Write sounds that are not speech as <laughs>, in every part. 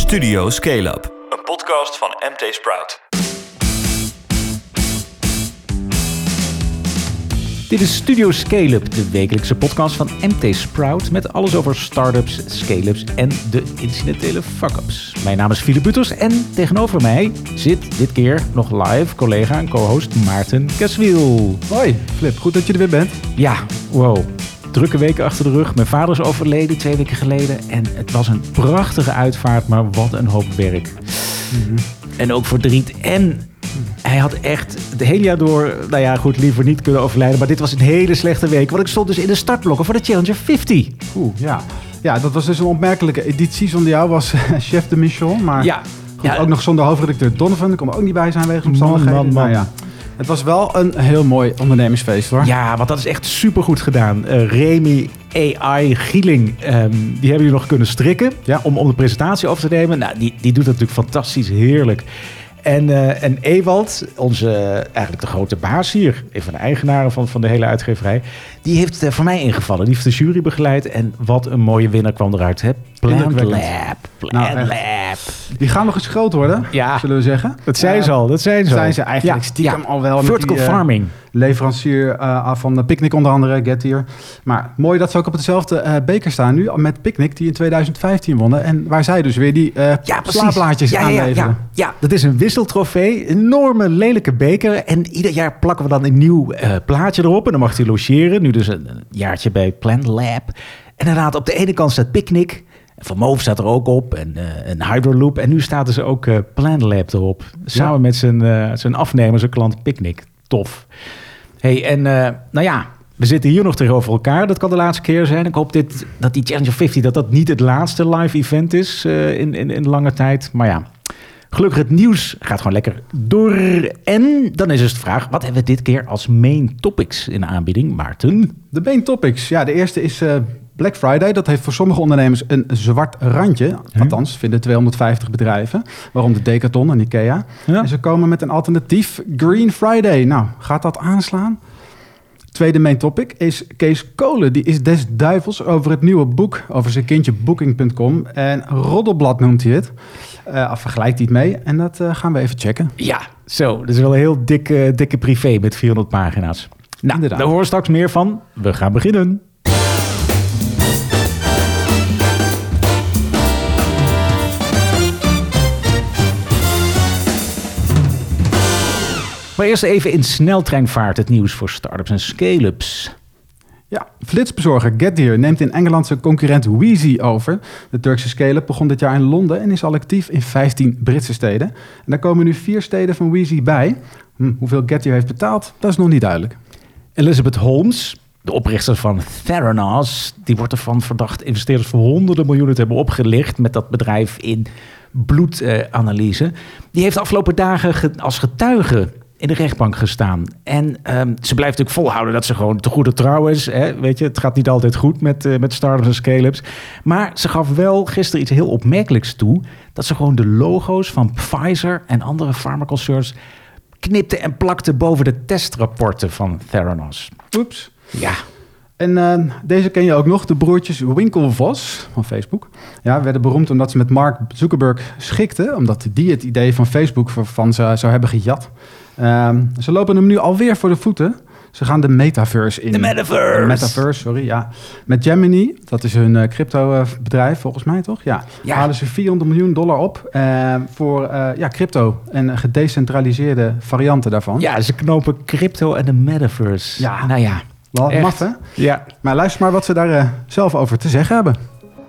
Studio Scale Up, een podcast van MT Sprout. Dit is Studio Scale Up, de wekelijkse podcast van MT Sprout met alles over startups, scale-ups en de incidentele fuck-ups. Mijn naam is Philip Butters en tegenover mij zit dit keer nog live collega en co-host Maarten Kaswiel. Hoi, Flip. Goed dat je er weer bent. Ja, wow. Drukke weken achter de rug. Mijn vader is overleden twee weken geleden. En het was een prachtige uitvaart, maar wat een hoop werk. En ook verdriet. En hij had echt het hele jaar door, nou ja, goed, liever niet kunnen overlijden. Maar dit was een hele slechte week. Want ik stond dus in de startblokken voor de Challenger 50. Oeh, ja. Ja, dat was dus een opmerkelijke editie. Zonder jou was chef de mission. Maar Ja, goed, ja. ook nog zonder hoofdredacteur Donovan. Daar kon ook niet bij zijn wegens omstandigheden. man, man. Maar ja, het was wel een heel mooi ondernemersfeest hoor. Ja, want dat is echt supergoed gedaan. Eh Remy AI Gieling, ehm, die hebben jullie nog kunnen strikken Ja. om, om de presentatie over te nemen. Nou, die, die doet dat natuurlijk fantastisch, heerlijk. En, eh, en Ewald, onze eigenlijk de grote baas hier, een van de eigenaren van, van de hele uitgeverij, die heeft eh, voor mij ingevallen. Die heeft de jury begeleid en wat een mooie winnaar kwam eruit. Hè? Plant. Lab, Plant Nou, echt. Lab. Die gaan nog eens groot worden, Ja. zullen we zeggen. Dat zijn ze Eh, al, dat zijn ze al. zijn ze eigenlijk stiekem al wel met Vertical die, eh, farming. Leverancier eh, van de Picnic onder andere, Getir. Maar mooi dat ze ook op dezelfde eh, beker staan nu met Picnic die in 2015 wonnen. En waar zij dus weer die eh Ja, precies. slaapblaadjes ja, ja, ja, aanleveren. ja, ja, dat is een wisseltrofee. Een enorme lelijke beker. En ieder jaar plakken we dan een nieuw eh, plaatje erop. En dan mag hij logeren. Nu dus een, een jaartje bij Plant Lab. En inderdaad, op de ene kant staat Picnic. En Van Moof staat er ook op. En eh, een Hydroloop. En nu staat dus ook eh Plant Lab erop. Samen Ja. met zijn, eh, zijn afnemer, zijn klant Picnic. Tof. hey, en eh, nou ja... We zitten hier nog tegenover elkaar. Dat kan de laatste keer zijn. Ik hoop dit, dat die Challenger 50 dat dat niet het laatste live event is eh, in, in, in lange tijd. Maar ja, gelukkig het nieuws gaat gewoon lekker door. En dan is dus de vraag, wat hebben we dit keer als main topics in de aanbieding? Maarten? De main topics. Ja, de eerste is eh, Black Friday. Dat heeft voor sommige ondernemers een zwart randje. Althans, vinden 250 bedrijven. Waaronder Decathlon en Ikea. Ja. En ze komen met een alternatief Green Friday. Nou, gaat dat aanslaan? Tweede main topic is Kees Kolen. Die is des duivels over het nieuwe boek over zijn kindje Booking.com. En Roddelblad noemt hij het. Eh vergelijkt hij het mee. En dat eh, gaan we even checken. Ja, zo. Dat is wel een heel dikke, dikke privé met 400 pagina's. Nou, Inderdaad. daar horen we straks meer van. We gaan beginnen. Maar eerst even in sneltreinvaart het nieuws voor startups en scale-ups. Ja, flitsbezorger Getir neemt in Engeland zijn concurrent Wheezy over. De Turkse scale begon dit jaar in Londen en is al actief in 15 Britse steden. En daar komen nu vier steden van Wheezy bij. Hm, hoeveel Getir heeft betaald, dat is nog niet duidelijk. Elizabeth Holmes, de oprichter van Theranos, die wordt ervan verdacht investeerders voor honderden miljoenen te hebben opgelicht met dat bedrijf in bloedanalyse. die heeft de afgelopen dagen ge- als getuige in de rechtbank gestaan. En ehm, ze blijft natuurlijk volhouden dat ze gewoon te goede trouw is. Hè? Weet je, het gaat niet altijd goed met, eh, met startups en scale-ups. Maar ze gaf wel gisteren iets heel opmerkelijks toe. Dat ze gewoon de logo's van Pfizer en andere farmaconcerns knipte en plakte boven de testrapporten van Theranos. Oeps. Ja, En eh, deze ken je ook nog, de broertjes Winklevoss van Facebook. Ja, werden beroemd omdat ze met Mark Zuckerberg schikten. Omdat die het idee van Facebook van ze zou hebben gejat. Ehm, ze lopen hem nu alweer voor de voeten. Ze gaan de metaverse in. De metaverse. De metaverse, sorry, ja. Met Gemini, dat is hun crypto bedrijf volgens mij, toch? Ja. Ja. Halen ze 400 miljoen dollar op eh, voor eh, ja, crypto en gedecentraliseerde varianten daarvan. ja, ze knopen crypto en de metaverse. Ja. Nou ja. Wel maf, hè? Ja, Maar luister maar wat ze daar eh, zelf over te zeggen hebben.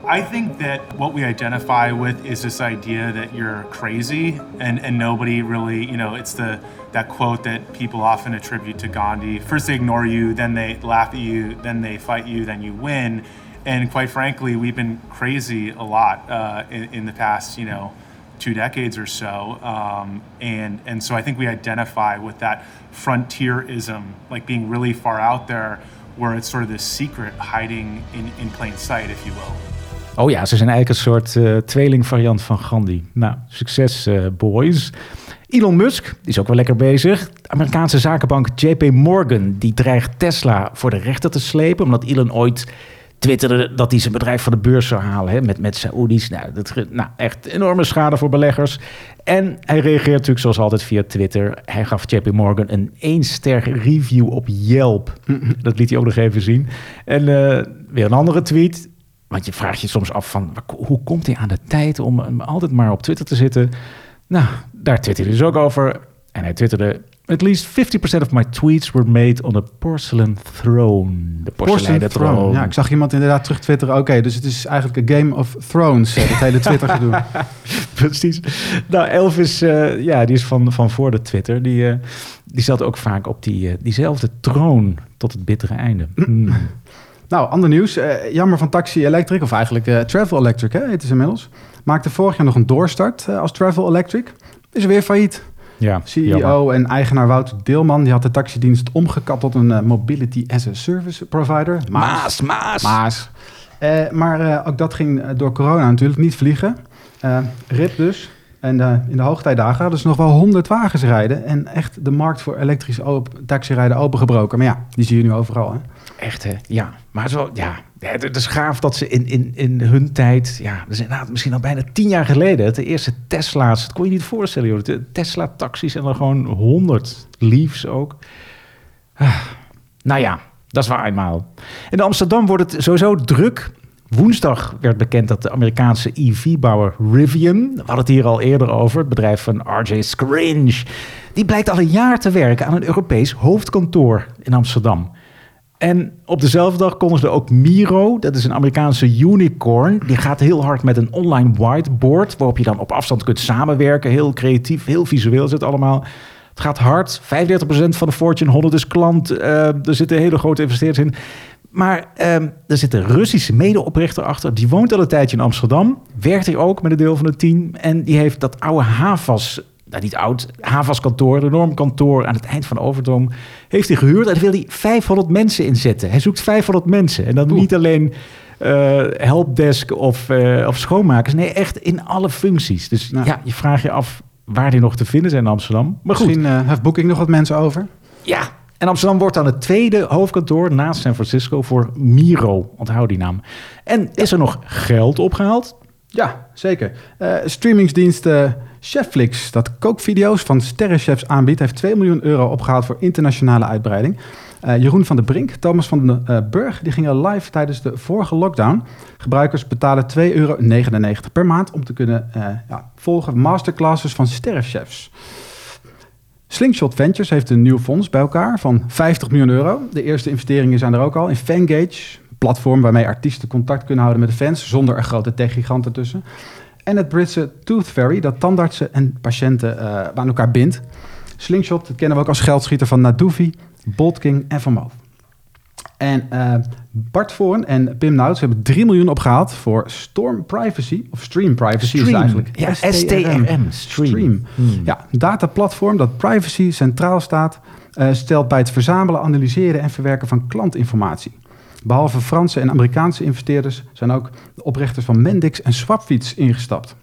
I think that what we identify with is this idea that you're crazy and, and nobody really, you know, it's the that quote that people often attribute to Gandhi. First they ignore you, then they laugh at you, then they fight you, then you win. And quite frankly, we've been crazy a lot uh, in, in the past, you know, two decades or so. Um, and, and so I think we identify with that frontierism, like being really far out there, where it's sort of this secret hiding in, in plain sight, if you will. Oh ja, ze zijn eigenlijk een soort eh tweelingvariant van Gandhi. Nou, succes eh, boys. Elon Musk is ook wel lekker bezig. De Amerikaanse zakenbank JP Morgan die dreigt Tesla voor de rechter te slepen... omdat Elon ooit twitterde dat hij zijn bedrijf van de beurs zou halen hè, met, met Saoedi's. Nou, dat, nou, echt enorme schade voor beleggers. En hij reageert natuurlijk zoals altijd via Twitter. Hij gaf JP Morgan een 1 ster review op Yelp. Dat liet hij ook nog even zien. En eh, weer een andere tweet. Want je vraagt je soms af van hoe komt hij aan de tijd om hem altijd maar op Twitter te zitten? Nou, daar twitterde hij dus ook over. En hij twitterde... At least 50% of my tweets were made on a porcelain throne. De porseleinen Throne. troon. Ja, ik zag iemand inderdaad terug twitteren. Oké, dus het is eigenlijk een Game of Thrones, eh, dat hele <laughs> Twitter gedoe. <laughs> Precies. Nou, Elvis, eh, ja, die is van, van voor de Twitter. Die, eh, die zat ook vaak op die, eh, diezelfde troon tot het bittere einde. <clears throat> Hmm. Nou, ander nieuws. Eh, jammer van Taxi Electric, of eigenlijk eh, Travel Electric, hè, heet het inmiddels. Maakte vorig jaar nog een doorstart eh, als Travel Electric. Is weer failliet. Ja, CEO jammer. en eigenaar Wouter Deelman die had de taxidienst omgekapt tot een mobility as a service provider. Maas, Maas. Maas. Maar ook dat ging door corona natuurlijk niet vliegen. RIP dus. En in de hoogtijdagen hadden ze nog wel 100 wagens rijden. En echt de markt voor elektrisch op taxirijden opengebroken. Maar ja, die zie je nu overal. Hè? Echt, hè? Ja. Maar zo, ja. Het is gaaf dat ze in, in, in hun tijd... Ja, dat is inderdaad misschien al bijna tien jaar geleden... de eerste Tesla's... Dat kon je niet voorstellen, joh. De Tesla-taxis en er gewoon honderd leaves ook. Ah, nou ja, dat is waar eenmaal. In Amsterdam wordt het sowieso druk. Woensdag werd bekend dat de Amerikaanse EV-bouwer Rivian... we hadden het hier al eerder over, het bedrijf van RJ Scringe... die blijkt al een jaar te werken aan een Europees hoofdkantoor in Amsterdam. En op dezelfde dag kondigde ook Miro, dat is een Amerikaanse unicorn. Die gaat heel hard met een online whiteboard, waarop je dan op afstand kunt samenwerken. Heel creatief, heel visueel is het allemaal. Het gaat hard. 35% van de Fortune 100 is klant. Eh, er zitten hele grote investeerders in. Maar ehm, er zit een Russische medeoprichter achter. Die woont al een tijdje in Amsterdam. Werkt hier ook met een deel van het team. En die heeft dat oude Havas, nou niet oud, Havas kantoor, een enorm kantoor aan het eind van de Overtoom, heeft hij gehuurd. En wil hij 500 mensen inzetten. Hij zoekt 500 mensen. En dan Oeh. niet alleen eh, helpdesk of, eh, of schoonmakers. Nee, echt in alle functies. Dus Ja. ja, je vraagt je af waar die nog te vinden zijn in Amsterdam. Maar goed, Misschien eh, heeft Booking nog wat mensen over. ja. En Amsterdam wordt dan het tweede hoofdkantoor naast San Francisco voor Miro. Onthoud die naam. En is er nog geld opgehaald? Ja, zeker. Streamingsdienst eh, Chefflix, dat kookvideo's van sterrenchefs aanbiedt, heeft 2 miljoen euro opgehaald voor internationale uitbreiding. Eh, Jeroen van der Brink, Thomas van den eh, Burg, die gingen live tijdens de vorige lockdown. Gebruikers betalen 2,99 euro per maand om te kunnen eh, ja, volgen masterclasses van sterrenchefs. Slingshot Ventures heeft een nieuw fonds bij elkaar van 50 miljoen euro. De eerste investeringen zijn er ook al in Fangage, een platform waarmee artiesten contact kunnen houden met de fans zonder een grote tech-gigant ertussen. En het Britse Tooth Fairy, dat tandartsen en patiënten eh, aan elkaar bindt. Slingshot dat kennen we ook als geldschieter van Naduvi, Bolt King en Van Moof. En eh, Bart Voorn en Pim Nouts hebben 3 miljoen opgehaald voor Storm Privacy, of Stream Privacy is het eigenlijk. Ja, STRM. Stream. Stream. Hmm. Ja, een dataplatform dat privacy centraal staat, eh, stelt bij het verzamelen, analyseren en verwerken van klantinformatie. Behalve Franse en Amerikaanse investeerders zijn ook de oprichters van Mendix en Swapfiets ingestapt.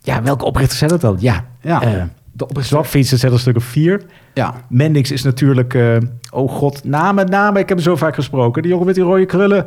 Ja, welke oprichters zijn dat dan? Ja, Ja, eh, de oprichters. Swapfietsen zijn er een stuk of vier. Ja, Mendix is natuurlijk, eh, oh god, namen, namen. Ik heb hem zo vaak gesproken. Die jongen met die rode krullen.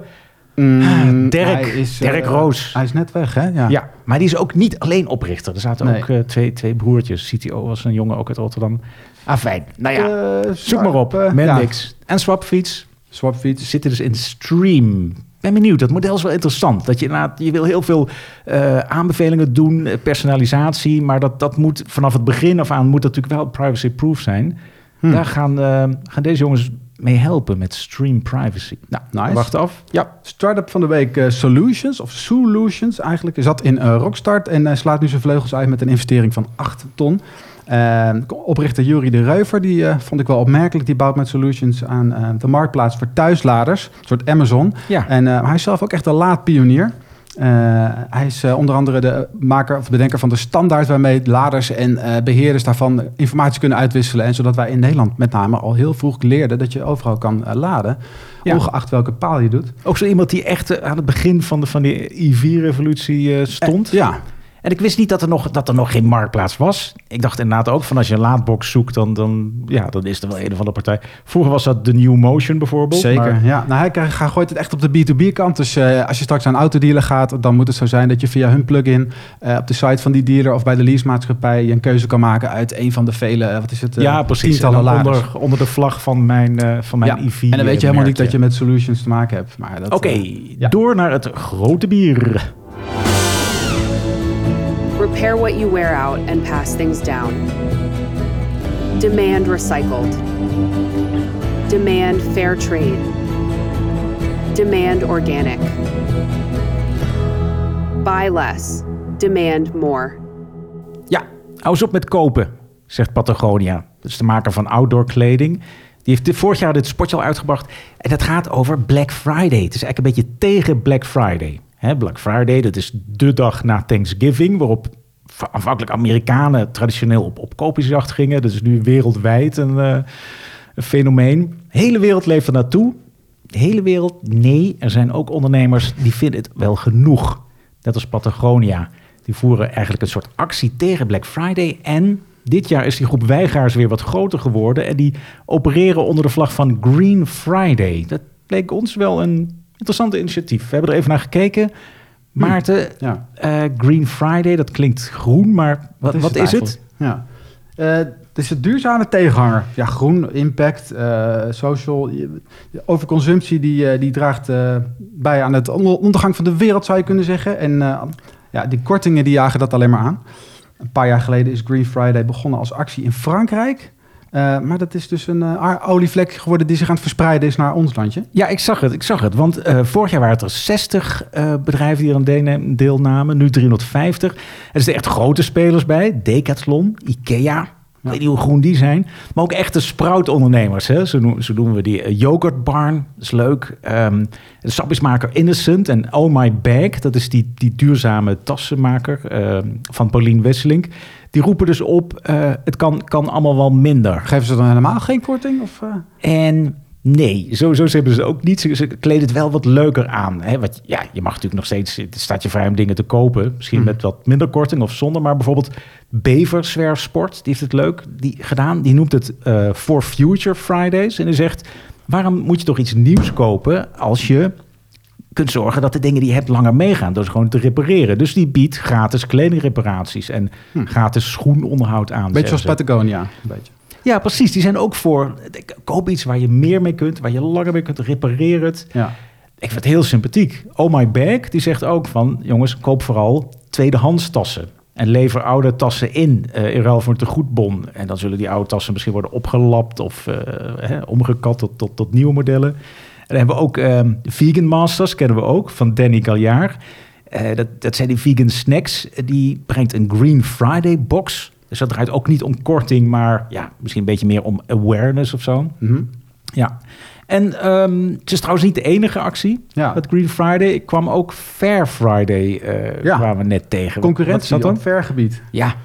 Mm, Dirk. hij is, Dirk eh, Roos. Hij is net weg, hè? Ja. Ja. maar die is ook niet alleen oprichter. Er zaten Nee. ook twee, twee broertjes. CTO was een jongen ook uit Rotterdam. Ah, fijn. Nou ja, zoek maar op. Mendix en Swapfiets. Swapfiets. zitten dus in Stream. Ben benieuwd, dat model is wel interessant. Dat je inderdaad, je wil heel veel eh, aanbevelingen doen, eh, personalisatie, maar dat, dat moet vanaf het begin af aan moet dat natuurlijk wel privacy-proof zijn. Hm. Daar gaan, eh, gaan deze jongens mee helpen met Stream Privacy. Nou, Nice. wacht af. Ja, Startup van de week Solutions, of Solutions eigenlijk, zat in Rockstart en slaat nu zijn vleugels uit met een investering van 8 ton. Eh, oprichter Jurie de Reuver, die eh, vond ik wel opmerkelijk. Die bouwt met Solutions aan eh, de marktplaats voor thuisladers, een soort Amazon. ja. En eh, hij is zelf ook echt een laadpionier. Hij is onder andere de maker of bedenker van de standaard waarmee laders en eh, beheerders daarvan informatie kunnen uitwisselen. En zodat wij in Nederland met name al heel vroeg leerden dat je overal kan laden, Ja. ongeacht welke paal je doet. Ook zo iemand die echt aan het begin van, de, van die EV-revolutie eh, stond. Ja, En ik wist niet dat er nog, dat er nog geen marktplaats was. Ik dacht inderdaad ook van als je een laadbox zoekt, dan, dan, ja, dan is er wel een of andere partij. Vroeger was dat de New Motion bijvoorbeeld. Zeker, maar- ja. Nou, hij, gooit het echt op de B2B-kant. Dus eh, als je straks naar een autodealer gaat, dan moet het zo zijn dat je via hun plugin eh, op de site van die dealer of bij de leasemaatschappij je een keuze kan maken uit een van de vele, eh, wat is het, ja, precies. En tientallen onder, onder de vlag van mijn, van mijn ja. EV. en dan weet je helemaal niet dat je met solutions te maken hebt. Oké, ja. door naar het grote bier. Repair what you wear out and pass things down. Demand recycled. Demand fair trade. Demand organic. Buy less. Demand more. Ja, hou eens op met kopen, zegt Patagonia. Dat is de maker van outdoor kleding. Die heeft vorig jaar dit spotje al uitgebracht. En dat gaat over Black Friday. Het is eigenlijk een beetje tegen Black Friday. Black Friday, dat is de dag na Thanksgiving... waarop aanvankelijk Amerikanen traditioneel op, op koopjesjacht gingen. Dat is nu wereldwijd een, eh, een fenomeen. De hele wereld leeft er naartoe. De hele wereld, nee. Er zijn ook ondernemers die vinden het wel genoeg. Net als Patagonia. Die voeren eigenlijk een soort actie tegen Black Friday. En dit jaar is die groep weigaars weer wat groter geworden. En die opereren onder de vlag van Green Friday. Dat leek ons wel een interessant initiatief. We hebben er even naar gekeken. Maarten, Ja. eh, Green Friday, dat klinkt groen, maar wat, wat is het? eigenlijk? Ja. Eh, het is een duurzame tegenhanger. Ja, groen, impact, eh, social. Overconsumptie die, die draagt bij aan het onder- ondergang van de wereld, zou je kunnen zeggen. En ja, die kortingen die jagen dat alleen maar aan. Een paar jaar geleden is Green Friday begonnen als actie in Frankrijk. Eh, maar dat is dus een eh, olievlek geworden die zich aan het verspreiden is naar ons landje. Ja, ik zag het. Ik zag het. Want eh, vorig jaar waren het er 60 eh, bedrijven die er aan deelnamen. Nu 350. Er zitten echt grote spelers bij. Decathlon, Ikea. Ik weet niet hoe groen die zijn. Maar ook echte sproutondernemers. Hè? Zo, noemen, zo noemen we die. Eh, Yogurt Barn, dat is leuk. Ehm, de sapjesmaker Innocent en Oh My Bag. Dat is die, die duurzame tassenmaker ehm, van Paulien Wesselink. Die roepen dus op, eh, het kan, kan allemaal wel minder. Geven ze dan helemaal geen korting? Of, eh? En nee, sowieso hebben ze ook niet. Ze, kleden het wel wat leuker aan. Hè? Ja, je mag natuurlijk nog steeds, het staat je vrij om dingen te kopen. Misschien Mhm. met wat minder korting of zonder. Maar bijvoorbeeld Beverswerfsport, die heeft het leuk die, gedaan. Die noemt het eh For Future Fridays. En die zegt, waarom moet je toch iets nieuws kopen als je kunt zorgen dat de dingen die je hebt langer meegaan. Door ze gewoon te repareren. Dus die biedt gratis kledingreparaties en gratis schoenonderhoud aan. Beetje zoals. Patagonia. Een beetje. Ja, precies. Die zijn ook voor. Koop iets waar je meer mee kunt, waar je langer mee kunt, repareer het. Ja. Ik vind het heel sympathiek. Oh My Bag, die zegt ook van... jongens, koop vooral tweedehands tassen. En lever oude tassen in, eh in ruil voor een tegoedbon. En dan zullen die oude tassen misschien worden opgelapt... of eh, hè, omgekat tot, tot, tot nieuwe modellen. En dan hebben we ook ehm, Vegan Masters, kennen we ook, van Danny Galliard. Eh, dat, dat zijn die vegan snacks. Die brengt een Green Friday box. Dus dat draait ook niet om korting... maar ja, misschien een beetje meer om awareness of zo. Mhm. Ja. En ehm, het is trouwens niet de enige actie. Ja. Dat Green Friday. Ik kwam ook Fair Friday eh Ja. kwamen we net tegen. Concurrentie dat dan? op vergebied. Ja,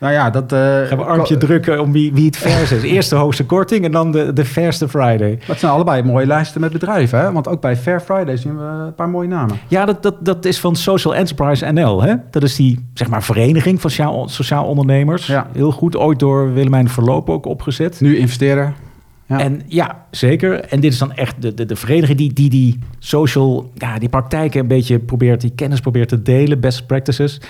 Nou ja, dat... eh, gaan we armpje drukken om wie, wie het vers is. <laughs> Eerst de hoogste korting en dan de, de fairste Friday. Dat zijn allebei mooie lijsten met bedrijven. Hè? Want ook bij Fair Friday zien we een paar mooie namen. Ja, dat, dat, dat is van Social Enterprise NL. Hè? Dat is die zeg maar, vereniging van sociaal, sociaal ondernemers. Ja. Heel goed, ooit door Willemijn Verloop ook opgezet. Nu investeren. Ja. En ja, zeker. En dit is dan echt de, de, de vereniging die, die die social, ja, die praktijken een beetje probeert, die kennis probeert te delen, best practices.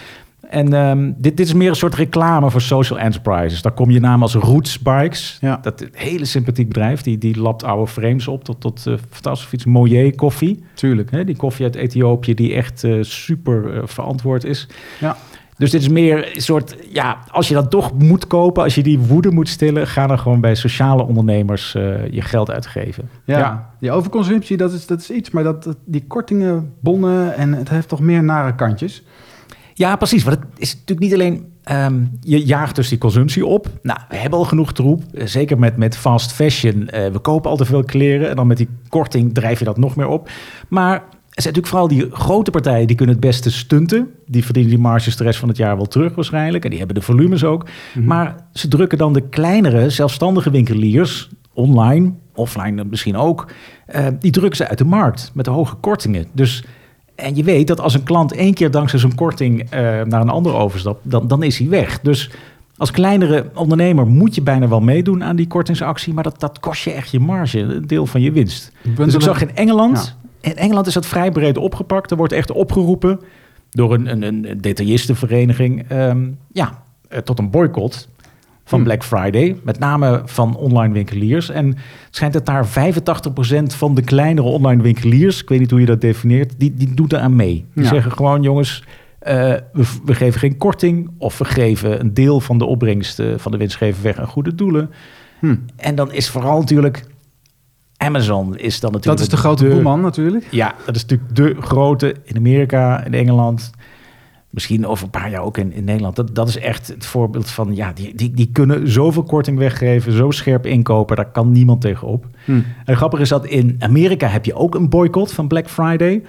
En ehm, dit, dit is meer een soort reclame voor social enterprises. Daar kom je naam als Roots Bikes. Ja. Dat hele sympathiek bedrijf. Die, die lapt oude frames op tot, tot uh, fantastisch iets. Moyer koffie. Tuurlijk. Hè, die koffie uit Ethiopië die echt eh, super eh, verantwoord is. Ja. Dus dit is meer een soort, ja, als je dat toch moet kopen, als je die woede moet stillen, ga dan gewoon bij sociale ondernemers eh, je geld uitgeven. Ja, die overconsumptie, dat is, dat is iets. Maar dat, dat- die kortingen, bonnen en het heeft toch meer nare kantjes. Ja, precies. Want het is natuurlijk niet alleen. ehm, je jaagt dus die consumptie op. Nou, we hebben al genoeg troep. Eh, Zeker met, met fast fashion. Eh, we kopen al te veel kleren. En dan met die korting drijf je dat nog meer op. Maar er zijn natuurlijk vooral die grote partijen die kunnen het beste stunten. Die verdienen die marges de rest van het jaar wel terug waarschijnlijk. En die hebben de volumes ook. Maar ze drukken dan de kleinere zelfstandige winkeliers online, offline misschien ook. eh, die drukken ze uit de markt met de hoge kortingen. Dus En je weet dat als een klant één keer dankzij zo'n korting eh, naar een ander overstapt, dan, dan is hij weg. Dus als kleinere ondernemer moet je bijna wel meedoen aan die kortingsactie, maar dat, dat kost je echt je marge, een deel van je winst. Dus ik zag in Engeland, in Engeland is dat vrij breed opgepakt. Er wordt echt opgeroepen door een, een, een detailistenvereniging ehm, ja, eh, tot een boycott van Hmm. Black Friday. Met name van online winkeliers. En het schijnt dat daar 85% van de kleinere online winkeliers... ik weet niet hoe je dat definieert, die, die doet er aan mee. Die Ja. zeggen gewoon, jongens, eh, we, we geven geen korting... of we geven een deel van de opbrengst eh, van de winstgever weg aan goede doelen. Hmm. En dan is vooral natuurlijk... Amazon is dan natuurlijk... Dat is de grote boeman natuurlijk. Ja, dat is natuurlijk de grote in Amerika, in Engeland. Misschien over een paar jaar ook in, in Nederland. Dat, dat is echt het voorbeeld van, ja, die, die, die kunnen zoveel korting weggeven, zo scherp inkopen, daar kan niemand tegenop. Hm. En grappig is dat in Amerika heb je ook een boycott van Black Friday.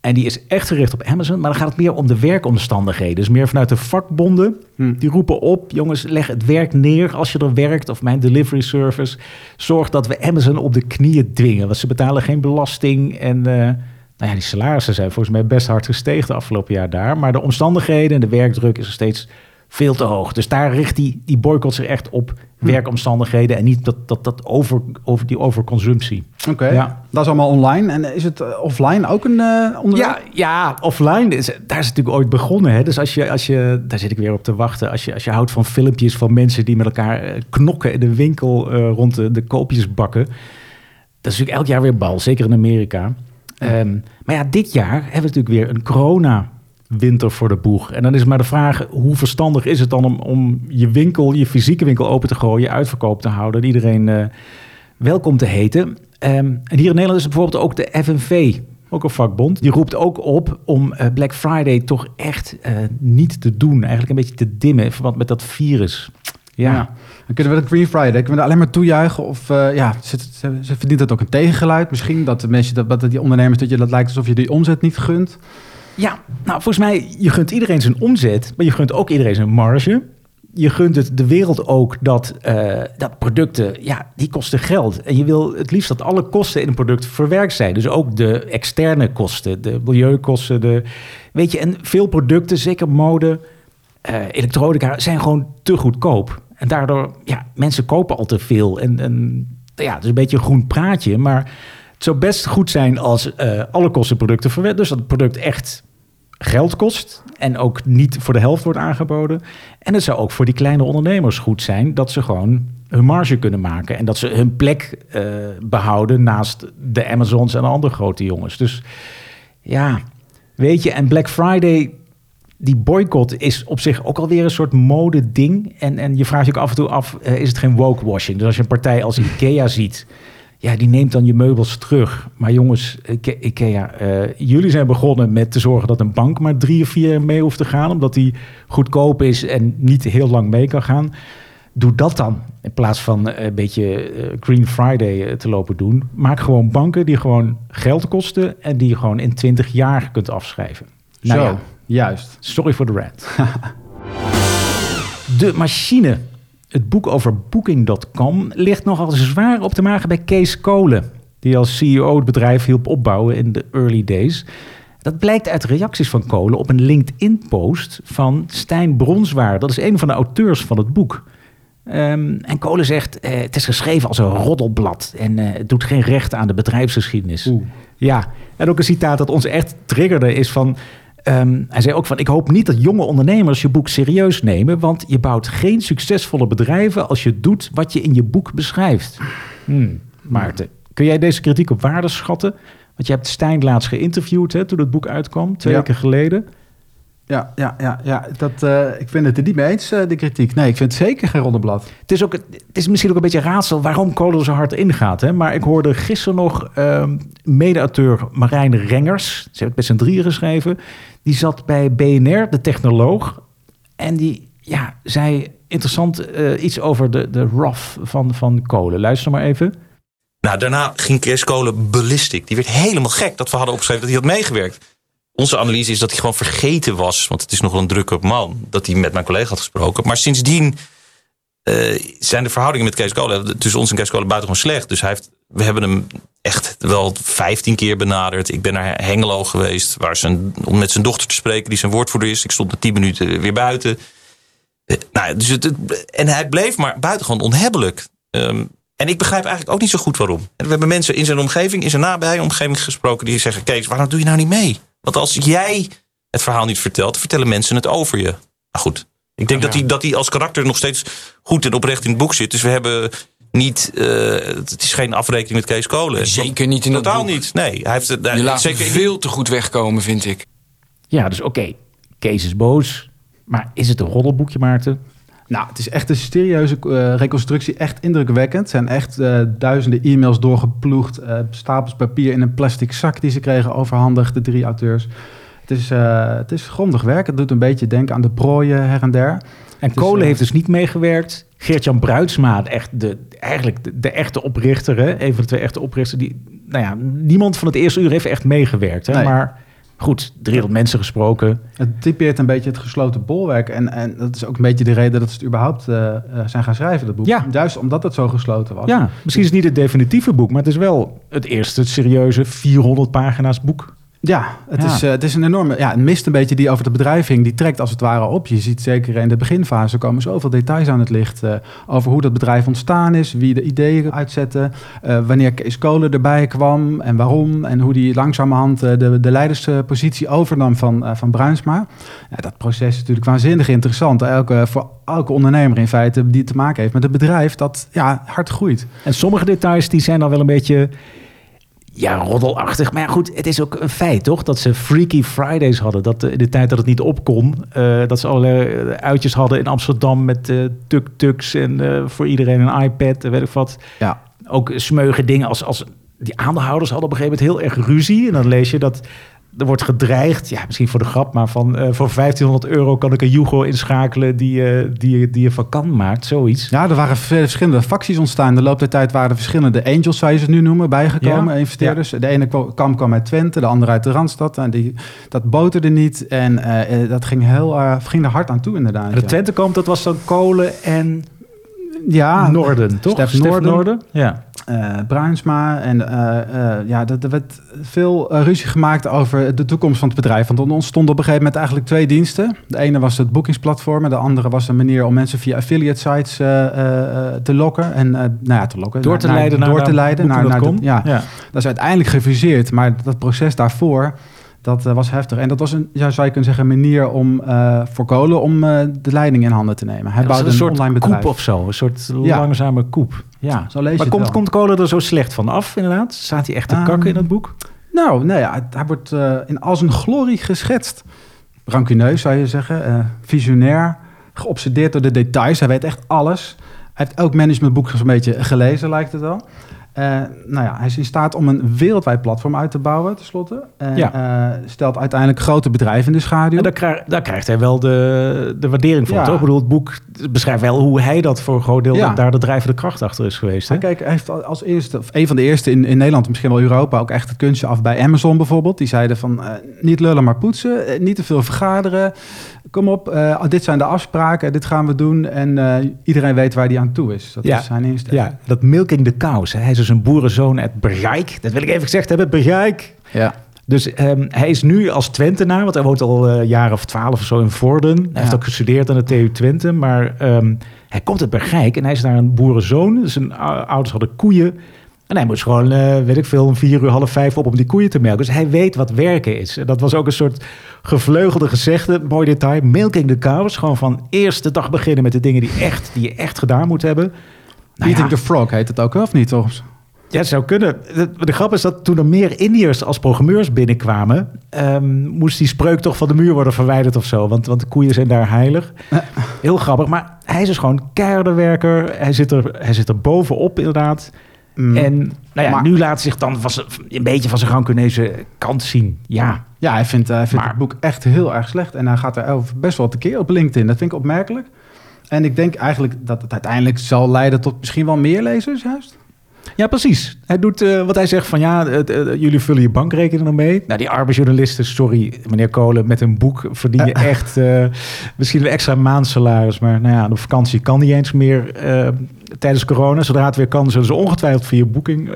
En die is echt gericht op Amazon, maar dan gaat het meer om de werkomstandigheden. Dus meer vanuit de vakbonden. Hm. Die roepen op, jongens, leg het werk neer als je er werkt. Of mijn delivery service. Zorg dat we Amazon op de knieën dwingen. Want ze betalen geen belasting. En eh, nou ja, die salarissen zijn volgens mij best hard gestegen de afgelopen jaar daar. Maar de omstandigheden en de werkdruk is er steeds veel te hoog. Dus daar richt die, die boycott zich echt op werkomstandigheden. En niet dat, dat, dat over, over die overconsumptie. Oké, Ja. dat is allemaal online. En is het eh, offline ook een eh onderwerp? Ja, ja, offline, is, daar is het natuurlijk ooit begonnen. Hè? Dus als je, als je, daar zit ik weer op te wachten. Als je, als je houdt van filmpjes van mensen die met elkaar eh, knokken in de winkel rond de, de koopjes bakken. Dat is natuurlijk elk jaar weer bal, zeker in Amerika. Ehm, maar ja, dit jaar hebben we natuurlijk weer een corona-winter voor de boeg. En dan is maar de vraag, hoe verstandig is het dan om, om je winkel, je fysieke winkel open te gooien, uitverkoop te houden, en iedereen eh, welkom te heten. Ehm, en hier in Nederland is bijvoorbeeld ook de FNV, ook een vakbond. Die roept ook op om eh, Black Friday toch echt eh, niet te doen. Eigenlijk een beetje te dimmen in verband met dat virus. Ja, Ja. Dan kunnen we dat Green Friday, kunnen we daar alleen maar toejuichen? Of eh, ja, ze, ze, ze verdient dat ook een tegengeluid misschien? Dat de mensen, dat, dat die ondernemers, dat je dat lijkt alsof je die omzet niet gunt? Ja, nou volgens mij, je gunt iedereen zijn omzet, maar je gunt ook iedereen zijn marge. Je gunt het de wereld ook dat, eh, dat producten, ja, die kosten geld. En je wil het liefst dat alle kosten in een product verwerkt zijn. Dus ook de externe kosten, de milieukosten, de, weet je, en veel producten, zeker mode, eh, elektronica, zijn gewoon te goedkoop. En daardoor, ja, mensen kopen al te veel. En, en ja, het is een beetje een groen praatje, maar het zou best goed zijn als eh, alle kostenproducten verwerkt. Dus dat het product echt geld kost en ook niet voor de helft wordt aangeboden. En het zou ook voor die kleine ondernemers goed zijn dat ze gewoon hun marge kunnen maken en dat ze hun plek eh, behouden naast de Amazons en de andere grote jongens. Dus ja, weet je, en Black Friday, die boycott is op zich ook alweer een soort mode-ding. En, en je vraagt je ook af en toe af, eh, is het geen woke-washing? Dus als je een partij als Ikea <laughs> ziet, ja, die neemt dan je meubels terug. Maar jongens, Ike- Ikea, eh, jullie zijn begonnen met te zorgen dat een bank maar drie of vier jaar mee hoeft te gaan, omdat die goedkoop is en niet heel lang mee kan gaan. Doe dat dan. In plaats van eh, een beetje Green Friday te lopen doen. Maak gewoon banken die gewoon geld kosten en die je gewoon in 20 jaar kunt afschrijven. Nou Zo, ja, juist. sorry voor de rant. de machine. Het boek over Booking.com ligt nogal zwaar op de magen bij Kees Kolen. Die als CEO het bedrijf hielp opbouwen in de early days. Dat blijkt uit reacties van Kolen op een LinkedIn-post van Stijn Bronswaar. Dat is een van de auteurs van het boek. Ehm, en Kolen zegt, eh, het is geschreven als een roddelblad en eh, het doet geen recht aan de bedrijfsgeschiedenis. Oeh. Ja, en ook een citaat dat ons echt triggerde is van... ehm, hij zei ook van, ik hoop niet dat jonge ondernemers je boek serieus nemen... want je bouwt geen succesvolle bedrijven als je doet wat je in je boek beschrijft. Hmm, Maarten, kun jij deze kritiek op waarde schatten? Want je hebt Stijn laatst geïnterviewd hè, toen het boek uitkwam, twee Ja. weken geleden. Ja, ja, ja, ja. Dat, eh, ik vind het er niet mee eens, eh, de kritiek. Nee, ik vind het zeker geen roddelblad. Het is, ook, het is misschien ook een beetje raadsel waarom Kolen zo hard ingaat. Hè? Maar ik hoorde gisteren nog ehm mede-auteur Marijn Rengers. Ze heeft het met z'n drieën geschreven. Die zat bij BNR, de technoloog. En die ja, zei interessant eh, iets over de, de RAF van, van Kolen. Luister maar even. Nou, daarna ging Kees Kolen ballistic. Die werd helemaal gek dat we hadden opgeschreven dat hij had meegewerkt. Onze analyse is dat hij gewoon vergeten was, want het is nogal een drukke man, dat hij met mijn collega had gesproken. Maar sindsdien eh, zijn de verhoudingen met Kees Kolen tussen ons en Kees Kolen buitengewoon slecht. Dus hij heeft we hebben hem echt wel 15 keer benaderd. Ik ben naar Hengelo geweest, waar zijn, om met zijn dochter te spreken, die zijn woordvoerder is. Ik stond na 10 minuten weer buiten. Eh, nou, dus het, en hij bleef maar buitengewoon onhebbelijk. Ehm, en ik begrijp eigenlijk ook niet zo goed waarom. We hebben mensen in zijn omgeving, in zijn nabije omgeving gesproken, die zeggen: Kees, waarom doe je nou niet mee? Want als jij het verhaal niet vertelt, vertellen mensen het over je. Maar goed, ik denk dat, hij, dat hij als karakter nog steeds goed en oprecht in het boek zit. Dus we hebben niet. eh, het is geen afrekening met Kees Kolen. Zeker niet in dat Totaal boek. niet. Nee, hij heeft het. Je laat hem zeker veel te goed wegkomen, vind ik. Ja, dus oké, Kees is boos. Maar is het een roddelboekje, Maarten? Nou, het is echt een serieuze eh, reconstructie. Echt indrukwekkend. Het zijn echt eh, duizenden e-mails doorgeploegd. eh, stapels papier in een plastic zak die ze kregen overhandigd, de drie auteurs. Het is, het is grondig werk. Het doet een beetje denken aan de prooien her en der. En Kolen heeft dus niet meegewerkt. Geert-Jan Bruidsma, echt de, eigenlijk de, de echte oprichter, hè? een van de twee echte oprichters. Die, nou ja, niemand van het eerste uur heeft echt meegewerkt. Hè? Nee. Maar goed, 300 mensen gesproken. Het typeert een beetje het gesloten bolwerk. En, en dat is ook een beetje de reden dat ze het überhaupt eh, zijn gaan schrijven, dat boek. Ja. Juist omdat het zo gesloten was. Ja, misschien is het niet het definitieve boek, maar het is wel het eerste serieuze 400 pagina's boek. Ja, het, Ja. Is, eh, het is een enorme... Ja, het mist een beetje die over het bedrijf hing. Die trekt als het ware op. Je ziet zeker in de beginfase komen zoveel details aan het licht... eh, over hoe dat bedrijf ontstaan is, wie de ideeën uitzette... eh, wanneer Kees Kolen erbij kwam en waarom... en hoe die langzamerhand de, de leiderspositie overnam van, van Bruinsma. Ja, dat proces is natuurlijk waanzinnig interessant. Elke, voor elke ondernemer in feite die te maken heeft met een bedrijf... dat ja, hard groeit. En sommige details die zijn dan wel een beetje ja, roddelachtig. Maar ja, goed, het is ook een feit, toch? Dat ze Freaky Fridays hadden. Dat eh, in de tijd dat het niet op kon. eh, dat ze allerlei eh, uitjes hadden in Amsterdam met tuk-tuks en voor iedereen een iPad en weet ik wat. Ja. Ook smeuige dingen als, als... Die aandeelhouders hadden op een gegeven moment heel erg ruzie. En dan lees je dat er wordt gedreigd, ja, misschien voor de grap, maar van eh, voor 1500 euro kan ik een Jugo inschakelen die, eh, die, je- die je van kan maakt, zoiets. Ja, er waren ve- verschillende facties ontstaan. In de loop der tijd waren er verschillende angels, zou je ze nu noemen, bijgekomen, Ja. investeerders. De ene kwa- kam kwam uit Twente, de andere uit de Randstad. En die, dat boterde niet en eh, dat ging, heel, ging er hard aan toe inderdaad. De ja. Twentekamp, dat was dan Kolen en ja, Noorden, toch? Stef Stef Noorden. Ja. eh Bruinsma. En eh, eh, ja, er, er werd veel ruzie gemaakt over de toekomst van het bedrijf. Want er ontstonden op een gegeven moment eigenlijk twee diensten. De ene was het boekingsplatform en de andere was een manier om mensen via affiliate sites te lokken. En nou ja, te lokken. Door te naar- leiden naar, door te leiden naar, naar de- ja. Dat is uiteindelijk gefuseerd, maar dat proces daarvoor, dat eh, was heftig. En dat was een, ja, zou je kunnen zeggen, een manier om eh voor Kolen om eh, de leiding in handen te nemen. Hij Dat was bouwde een een, soort online bedrijf. koep of zo. Een soort Ja. langzame koep. Ja. Zo lees je maar komt, wel. komt Kolen er zo slecht van af, inderdaad? Staat hij echt te Ehm, kakken in het boek? Nou, nee, hij, hij wordt in al zijn glorie geschetst. Rancuneus zou je zeggen, visionair, geobsedeerd door de details. Hij weet echt alles. Hij heeft elk managementboek zo'n beetje gelezen, lijkt het wel. Eh, nou ja, hij is in staat om een wereldwijd platform uit te bouwen, tenslotte. En Ja. eh, stelt uiteindelijk grote bedrijven in de schaduw. En daar, krijg- daar krijgt hij wel de, de waardering voor, Ja. toch? Ik bedoel, het boek beschrijft wel hoe hij dat voor een groot deel... Ja. daar de drijvende kracht achter is geweest. Hè? Kijk, hij heeft als eerste, of een van de eerste in, in Nederland, misschien wel Europa, ook echt het kunstje af bij Amazon bijvoorbeeld. Die zeiden van eh, niet lullen maar poetsen, niet te veel vergaderen. Kom op, eh, dit zijn de afspraken, dit gaan we doen en eh, iedereen weet waar hij aan toe is. Dat Ja. is zijn instelling. Ja, dat milking the cows. hè. Hij is dus een boerenzoon uit Bergijk. Dat wil ik even gezegd hebben, Bergijk. Ja. Dus ehm, hij is nu als Twentenaar, want hij woont al eh, een jaar of twaalf of zo in Vorden. Hij heeft ook gestudeerd aan de TU Twente, maar ehm, hij komt uit Bergijk en hij is daar een boerenzoon. Dus zijn ou- ouders hadden koeien. En hij moest gewoon, eh, weet ik veel, om vier uur, half vijf op om die koeien te melken. Dus hij weet wat werken is. En dat was ook een soort gevleugelde gezegde, mooi detail. Milking the cows, gewoon van eerste dag beginnen met de dingen die, echt, die je echt gedaan moet hebben. Nou Eating ja. the Frog heet het ook, of niet? Toch? Ja, het zou kunnen. De, de grap is dat toen er meer Indiërs als programmeurs binnenkwamen, ehm, moest die spreuk toch van de muur worden verwijderd of zo. Want, want de koeien zijn daar heilig. <laughs> Heel grappig. Maar hij is dus gewoon keiharde werker. Hij zit er, hij zit er bovenop inderdaad. Mm. En nou ja, Maar- nu laat zich dan van een beetje van zijn rancuneuze kant zien. Ja, Ja, hij vindt, hij vindt Maar- het boek echt heel erg slecht. En hij gaat er best wel tekeer op LinkedIn. Dat vind ik opmerkelijk. En ik denk eigenlijk dat het uiteindelijk zal leiden tot misschien wel meer lezers juist. Ja, precies. Hij doet eh, wat hij zegt van ja, eh, jullie vullen je bankrekening nog mee. Nou, die arme journalisten, sorry meneer Kolen, met een boek verdien je <laughs> echt eh, misschien een extra maandsalaris. Maar nou ja, de vakantie kan niet eens meer tijdens corona. Zodra het weer kan, zullen ze ongetwijfeld via boeking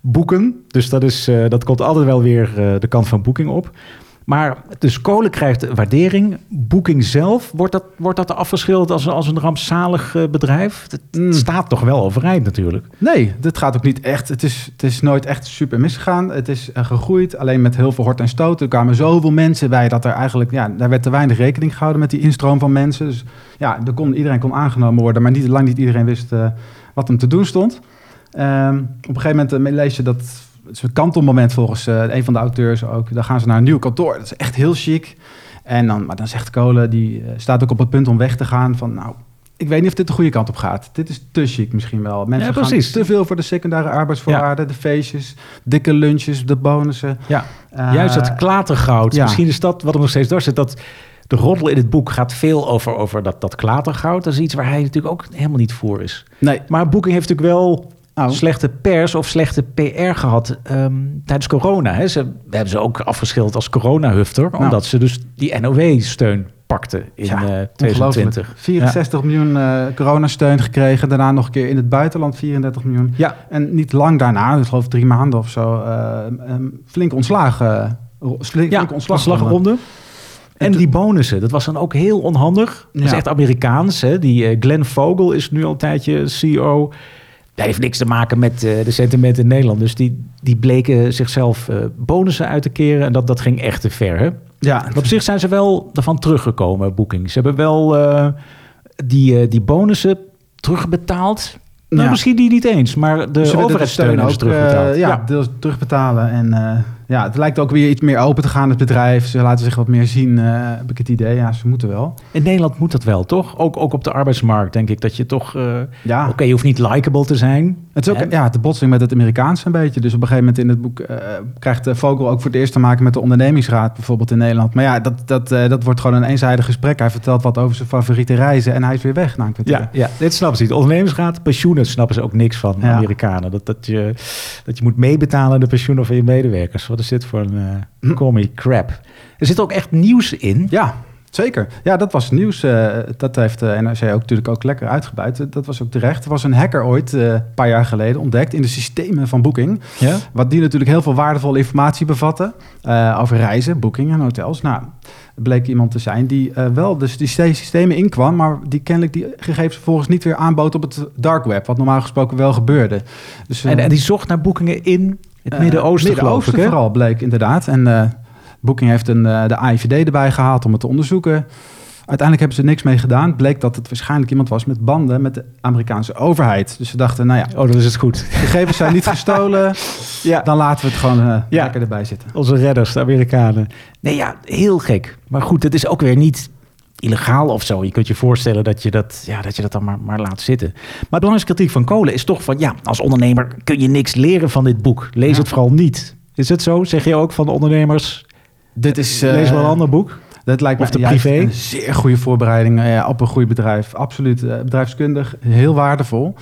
boeken. Dus dat, is, dat komt altijd wel weer de kant van boeking op. Maar dus kolen krijgt waardering. Booking zelf, wordt dat, wordt dat afgeschilderd als, als een rampzalig eh, bedrijf? Het Mm. staat toch wel overeind natuurlijk. Nee, dit gaat ook niet echt. Het is, het is nooit echt super misgegaan. Het is eh, gegroeid, alleen met heel veel hort en stoot. Er kwamen zoveel mensen bij dat er eigenlijk, ja, daar werd te weinig rekening gehouden met die instroom van mensen. Dus ja, er kon, iedereen kon aangenomen worden, maar niet, lang niet iedereen wist eh, wat hem te doen stond. Ehm, op een gegeven moment eh, lees je dat, het is een kantelmoment volgens eh, een van de auteurs ook. Dan gaan ze naar een nieuw kantoor. Dat is echt heel chic. En dan, maar dan zegt Kolen, die eh, staat ook op het punt om weg te gaan van, nou, ik weet niet of dit de goede kant op gaat. Dit is te chic misschien wel. Mensen Ja, gaan te veel voor de secundaire arbeidsvoorwaarden, de feestjes, dikke lunches, de bonussen. Ja, Eh, juist dat klatergoud. ja. Misschien is dat wat er nog steeds door zit. Dat de roddel in het boek gaat veel over, over dat, dat klatergoud. Dat is iets waar hij natuurlijk ook helemaal niet voor is. Nee, Maar Booking heeft natuurlijk wel Oh. slechte pers of slechte PR gehad ehm, tijdens corona. Hè. Ze hebben ze ook afgeschilderd als corona-hufter. Nou. Omdat ze dus die NOW-steun pakten in Ja, eh, ongelooflijk. 2020. 64 miljoen eh coronasteun gekregen. Daarna nog een keer in het buitenland 34 miljoen. Ja, En niet lang daarna, ik geloof drie maanden of zo, eh, ehm, flink ontslagen. Flink, ja ontslagronde. En die bonussen, dat was dan ook heel onhandig. Dat is Ja. echt Amerikaans. Hè? Die eh, Glenn Vogel is nu al een tijdje CEO. Dat heeft niks te maken met eh, de sentimenten in Nederland. Dus die, die bleken zichzelf eh, bonussen uit te keren. En dat, dat ging echt te ver. Hè? Ja, op zich zijn ze wel ervan teruggekomen, Booking. Ze hebben wel eh, die, die bonussen terugbetaald. Nou, Ja. misschien die niet eens, maar de overheidssteun ook, terugbetaald. ja, ja. deels terugbetalen. En ja, het lijkt ook weer iets meer open te gaan, het bedrijf. Ze laten zich wat meer zien, eh, heb ik het idee. Ja, ze moeten wel. In Nederland moet dat wel, toch? Ook, ook op de arbeidsmarkt denk ik dat je toch... eh, Ja, Oké, je hoeft niet likable te zijn. Het is ook ja, de botsing met het Amerikaanse een beetje. Dus op een gegeven moment in het boek eh, krijgt de Vogel ook voor het eerst te maken met de ondernemingsraad bijvoorbeeld in Nederland. Maar ja, dat, dat, dat wordt gewoon een eenzijdig gesprek. Hij vertelt wat over zijn favoriete reizen en hij is weer weg na een kwartier. Ja, ja, dit snappen ze niet. Ondernemingsraad, pensioenen snappen ze ook niks van, Ja. Amerikanen. Dat, dat, je, dat je moet meebetalen aan de pensioenen van je medewerkers. Wat is dit voor een uh, commie crap? Er zit ook echt nieuws in. Ja, zeker. Ja, dat was nieuws. eh, dat heeft de NRC ook natuurlijk ook lekker uitgebuit. Dat was ook terecht. Er was een hacker ooit, eh, een paar jaar geleden, ontdekt in de systemen van Booking. Ja? Wat die natuurlijk heel veel waardevolle informatie bevatten eh, over reizen, Booking en hotels. Nou, bleek iemand te zijn die eh, wel dus die sy- systemen inkwam, maar die kennelijk die gegevens vervolgens niet weer aanbood op het dark web, wat normaal gesproken wel gebeurde. Dus, En, eh, en die zocht naar boekingen in het eh, Midden-Oosten, geloof ik. Hè? vooral bleek inderdaad. En eh Booking heeft een, eh, de AIVD erbij gehaald om het te onderzoeken. Uiteindelijk hebben ze niks mee gedaan. Bleek dat het waarschijnlijk iemand was met banden met de Amerikaanse overheid. Dus ze dachten, nou ja, Oh, dan is het goed. gegevens zijn niet <laughs> gestolen. Ja. Dan laten we het gewoon eh, Ja. lekker erbij zitten. Onze redders, de Amerikanen. Nee, ja, heel gek. Maar goed, het is ook weer niet illegaal of zo. Je kunt je voorstellen dat je dat, ja, dat, je dat dan maar, maar laat zitten. Maar de belangrijkste kritiek van Kolen is toch van... ja, als ondernemer kun je niks leren van dit boek. Lees Ja. het vooral niet. Is het zo? Zeg je ook van de ondernemers... Dit is, eh, lees wel een ander boek? Dat lijkt me Of de privé? een zeer goede voorbereiding eh, ja, op een goed bedrijf. Absoluut. eh, bedrijfskundig, heel waardevol.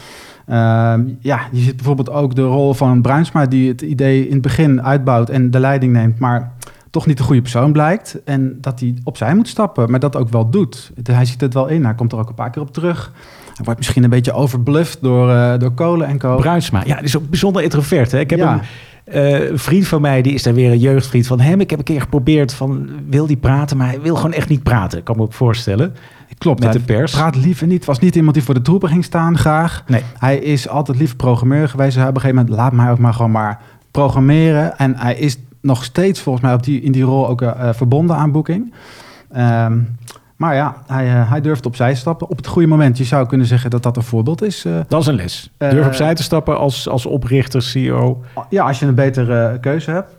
Ehm, ja, je ziet bijvoorbeeld ook de rol van Bruinsma... die het idee in het begin uitbouwt en de leiding neemt... maar toch niet de goede persoon blijkt. En dat hij opzij moet stappen, maar dat ook wel doet. Hij ziet het wel in, hij komt er ook een paar keer op terug. Hij wordt misschien een beetje overbluft door, eh, door Kolen en Co. Bruinsma. Ja, die is ook bijzonder introvert. Hè? Ik heb Ja. een, eh, vriend van mij, die is daar weer een jeugdvriend van hem. Ik heb een keer geprobeerd van, wil die praten? Maar hij wil gewoon echt niet praten. Ik kan me ook voorstellen. Klopt, Met de pers. praat liever niet. Was niet iemand die voor de troepen ging staan graag. Nee. Hij is altijd liever programmeur geweest. Hij op een gegeven moment laat mij ook maar gewoon maar programmeren. En hij is nog steeds volgens mij op die, in die rol ook eh, eh, verbonden aan Booking. Ehm, maar ja, hij, eh, hij durft opzij te stappen op het goede moment. Je zou kunnen zeggen dat dat een voorbeeld is. Dat is een les. Durf opzij te stappen als, als oprichter, CEO. ja, als je een betere keuze hebt.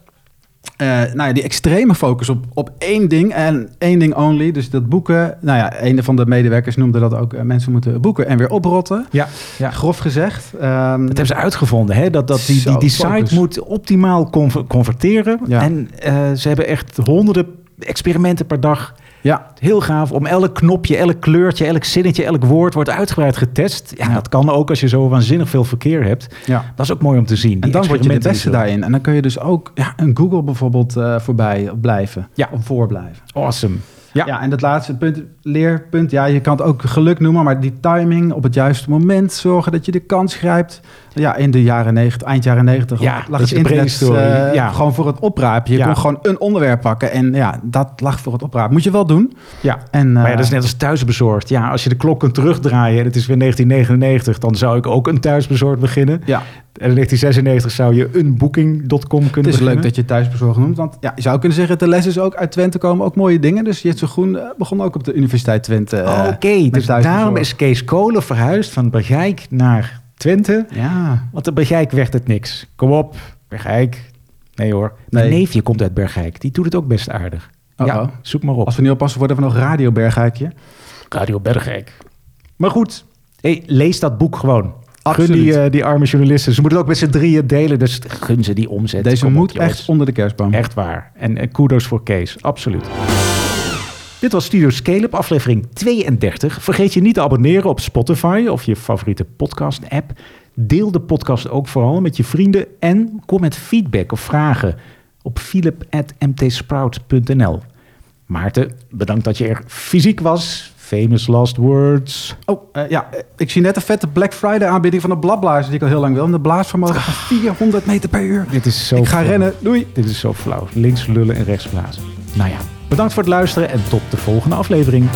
Eh, nou ja, die extreme focus op, op één ding en één ding only. Dus dat boeken. Nou ja, een van de medewerkers noemde dat ook. eh, mensen moeten boeken en weer oprotten. Ja, ja. Grof gezegd. Ehm, Dat hebben ze uitgevonden, hè? dat, dat die, die, site moet optimaal conver- converteren. Ja. En eh, ze hebben echt honderden experimenten per dag Ja, Heel gaaf. Om elk knopje, elk kleurtje, elk zinnetje, elk woord wordt uitgebreid getest. Ja, Ja. dat kan ook als je zo waanzinnig veel verkeer hebt. ja. Dat is ook mooi om te zien. En dan word je de beste daarin. En dan kun je dus ook ja, een Google bijvoorbeeld eh, voorbij blijven. Ja. Of voorblijven. Awesome. Ja. Ja. en dat laatste punt, leerpunt. Ja, je kan het ook geluk noemen, maar die timing op het juiste moment. Zorgen dat je de kans grijpt. Ja, in de jaren 90, eind jaren 90 Ja, lag het internet eh, ja. gewoon voor het oprapen. Je Ja. kon gewoon een onderwerp pakken en ja, dat lag voor het oprapen. Moet je wel doen. ja. En, Maar ja, eh, dat is net als thuisbezorgd. Ja, als je de klok kunt terugdraaien en het is weer 1999, dan zou ik ook een thuisbezorgd beginnen. ja, En in 1996 zou je een booking.com kunnen het is beginnen. leuk dat je thuisbezorgd noemt. Want ja, je zou kunnen zeggen, de les is ook uit Twente komen ook mooie dingen. Dus Jitse Groen eh, begon ook op de Universiteit Twente. Oké, dus daarom is Kees Kolen verhuisd van Bergijk naar Twente. Ja, Want de Bergijk werd het niks. Kom op, Bergijk. Nee hoor. Mijn Nee. neefje komt uit Bergijk. Die doet het ook best aardig. Oh, ja, oh. zoek maar op. als we niet oppassen worden we nog Radio Bergijkje. Radio Bergijk. Maar goed, hey, lees dat boek gewoon. Absoluut. Gun die, eh, die arme journalisten. Ze moeten het ook met z'n drieën delen. Dus gun ze die omzet. Deze Kom moet echt onder de kerstboom. Echt waar. En kudos voor Kees. Absoluut. Dit was Studio Scale-up, aflevering 32. Vergeet je niet te abonneren op Spotify of je favoriete podcast-app. Deel de podcast ook vooral met je vrienden. En kom met feedback of vragen op philip.mtsprout.nl. Maarten, bedankt dat je er fysiek was. Famous last words. Oh, eh, ja, ik zie net een vette Black Friday aanbieding van de bladblazer die ik al heel lang wil. En de blaasvermogen van 400 meter per uur. Dit is zo ik ga flauw. rennen. Doei. Dit is zo flauw. Links lullen en rechts blazen. Nou ja, bedankt voor het luisteren en tot de volgende aflevering.